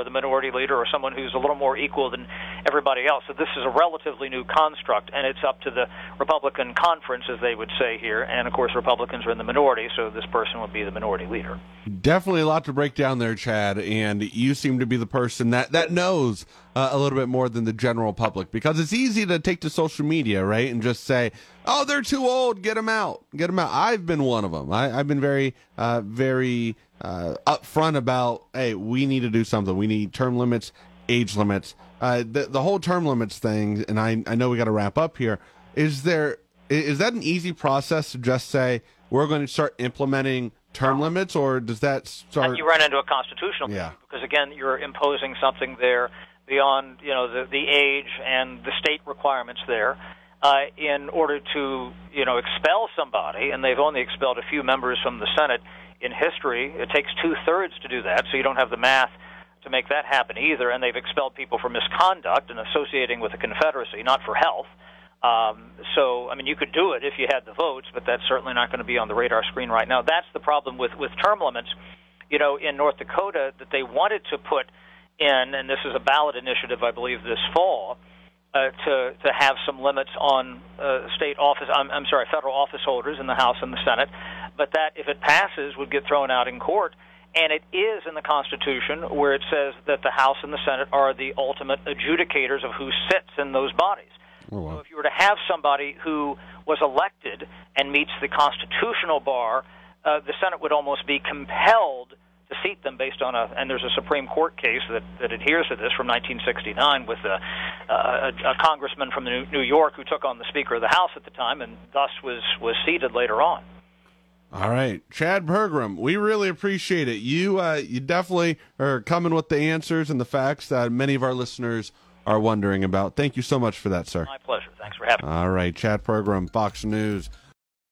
or the minority leader or someone who's a little more equal than everybody else. So this is a relatively new construct, and it's up to the Republican conference, as they would say here. And of course, Republicans are in the minority, so this person would be the minority leader. Definitely a lot to break down there, Chad. And you seem to be the person that that knows uh, a little bit more than the general public because it's easy to take to social media, right, and just say, "Oh, they're too old. Get them out. Get them out." I've been one of them. I, have been very, uh, very uh, upfront about, "Hey, we need to do something. We need term limits, age limits." Uh, the the whole term limits thing, and I I know we got to wrap up here. Is there is that an easy process to just say we're going to start implementing term limits, or does that start? And you run into a constitutional yeah. issue because again, you're imposing something there beyond you know the, the age and the state requirements there uh, in order to you know expel somebody, and they've only expelled a few members from the Senate in history. It takes two thirds to do that, so you don't have the math to make that happen either. And they've expelled people for misconduct and associating with the Confederacy, not for health. Um, so, I mean, you could do it if you had the votes, but that's certainly not going to be on the radar screen right now. That's the problem with with term limits. You know, in North Dakota, that they wanted to put in, and this is a ballot initiative, I believe, this fall, uh, to to have some limits on uh, state office. I'm, I'm sorry, federal office holders in the House and the Senate, but that if it passes, would get thrown out in court. And it is in the Constitution where it says that the House and the Senate are the ultimate adjudicators of who sits in those bodies. Oh, wow. So if you were to have somebody who was elected and meets the constitutional bar, uh, the Senate would almost be compelled to seat them based on a and there's a Supreme Court case that, that adheres to this from 1969 with a, a, a congressman from New York who took on the Speaker of the House at the time and thus was was seated later on. All right, Chad Pergram, we really appreciate it. You uh, you definitely are coming with the answers and the facts that many of our listeners are wondering about. Thank you so much for that, sir. My pleasure. Thanks for having me. All right, Chad Pergram, Fox News.